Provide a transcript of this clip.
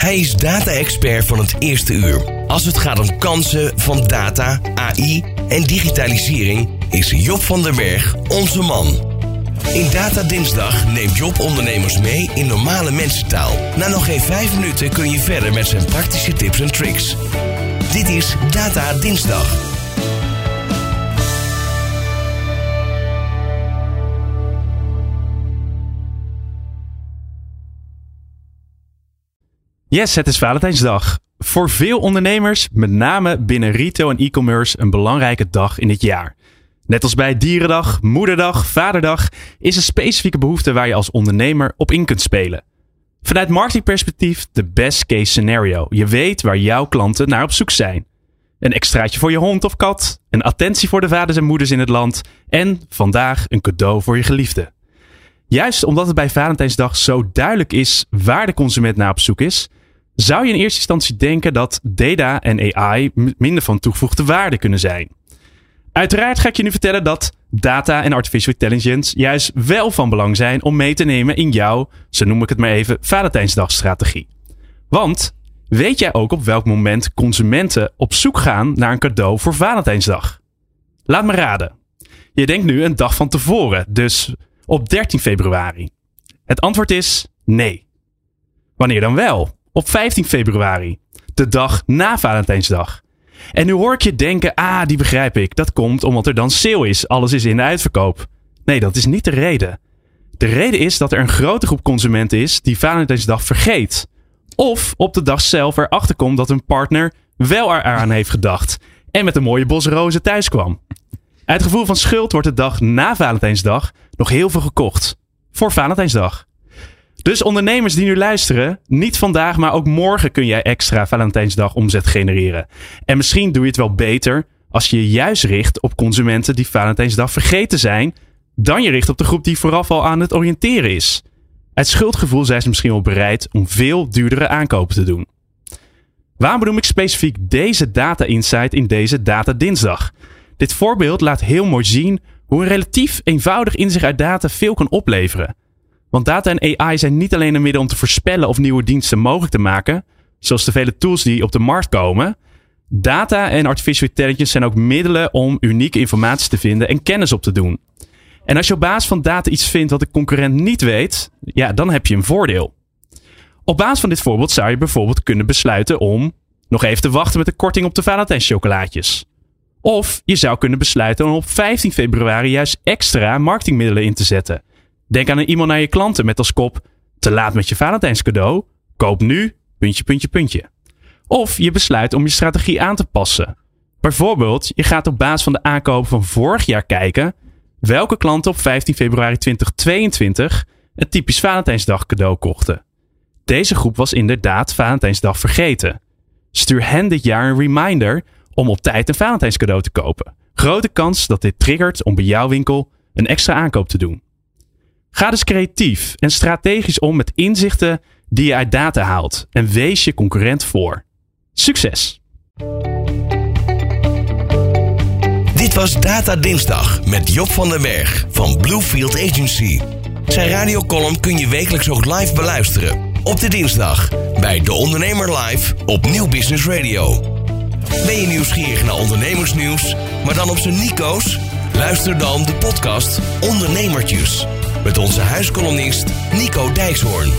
Hij is data-expert van het eerste uur. Als het gaat om kansen van data, AI en digitalisering, is Job van der Berg onze man. In Data Dinsdag neemt Job ondernemers mee in normale mensentaal. Na nog geen vijf minuten kun je verder met zijn praktische tips en tricks. Dit is Data Dinsdag. Yes, het is Valentijnsdag. Voor veel ondernemers, met name binnen retail en e-commerce, een belangrijke dag in het jaar. Net als bij Dierendag, Moederdag, Vaderdag is een specifieke behoefte waar je als ondernemer op in kunt spelen. Vanuit marketingperspectief de best case scenario. Je weet waar jouw klanten naar op zoek zijn. Een extraatje voor je hond of kat, een attentie voor de vaders en moeders in het land en vandaag een cadeau voor je geliefde. Juist omdat het bij Valentijnsdag zo duidelijk is waar de consument naar op zoek is, zou je in eerste instantie denken dat data en AI minder van toegevoegde waarde kunnen zijn. Uiteraard ga ik je nu vertellen dat data en artificial intelligence juist wel van belang zijn om mee te nemen in jouw, zo noem ik het maar even, Valentijnsdagstrategie. Want weet jij ook op welk moment consumenten op zoek gaan naar een cadeau voor Valentijnsdag? Laat me raden. Je denkt nu een dag van tevoren, dus op 13 februari. Het antwoord is nee. Wanneer dan wel? Op 15 februari, de dag na Valentijnsdag. En nu hoor ik je denken, ah, die begrijp ik. Dat komt omdat er dan sale is. Alles is in de uitverkoop. Nee, dat is niet de reden. De reden is dat er een grote groep consumenten is die Valentijnsdag vergeet. Of op de dag zelf erachter komt dat hun partner wel eraan heeft gedacht. En met een mooie bos rozen thuis kwam. Uit gevoel van schuld wordt de dag na Valentijnsdag nog heel veel gekocht. Voor Valentijnsdag. Dus ondernemers die nu luisteren, niet vandaag, maar ook morgen kun jij extra Valentijnsdag omzet genereren. En misschien doe je het wel beter als je je juist richt op consumenten die Valentijnsdag vergeten zijn, dan je richt op de groep die vooraf al aan het oriënteren is. Uit schuldgevoel zijn ze misschien wel bereid om veel duurdere aankopen te doen. Waarom benoem ik specifiek deze data insight in deze data dinsdag? Dit voorbeeld laat heel mooi zien hoe een relatief eenvoudig inzicht uit data veel kan opleveren. Want data en AI zijn niet alleen een middel om te voorspellen of nieuwe diensten mogelijk te maken, zoals de vele tools die op de markt komen. Data en artificial intelligence zijn ook middelen om unieke informatie te vinden en kennis op te doen. En als je op basis van data iets vindt wat de concurrent niet weet, ja, dan heb je een voordeel. Op basis van dit voorbeeld zou je bijvoorbeeld kunnen besluiten om nog even te wachten met de korting op de Valentijnschokolaatjes. Of je zou kunnen besluiten om op 15 februari juist extra marketingmiddelen in te zetten. Denk aan een e-mail naar je klanten met als kop: te laat met je Valentijnscadeau. Koop nu, puntje, puntje, puntje. Of je besluit om je strategie aan te passen. Bijvoorbeeld, je gaat op basis van de aankopen van vorig jaar kijken welke klanten op 15 februari 2022 een typisch Valentijnsdag cadeau kochten. Deze groep was inderdaad Valentijnsdag vergeten. Stuur hen dit jaar een reminder om op tijd een Valentijnscadeau te kopen. Grote kans dat dit triggert om bij jouw winkel een extra aankoop te doen. Ga dus creatief en strategisch om met inzichten die je uit data haalt en wees je concurrent voor. Succes! Dit was Data Dinsdag met Job van den Berg van Bluefield Agency. Zijn radiocolumn kun je wekelijks ook live beluisteren. Op de dinsdag bij De Ondernemer Live op Nieuw Business Radio. Ben je nieuwsgierig naar ondernemersnieuws, maar dan op zijn Nico's? Luister dan de podcast Ondernemertjes met onze huiskolonist Nico Dijkshoorn.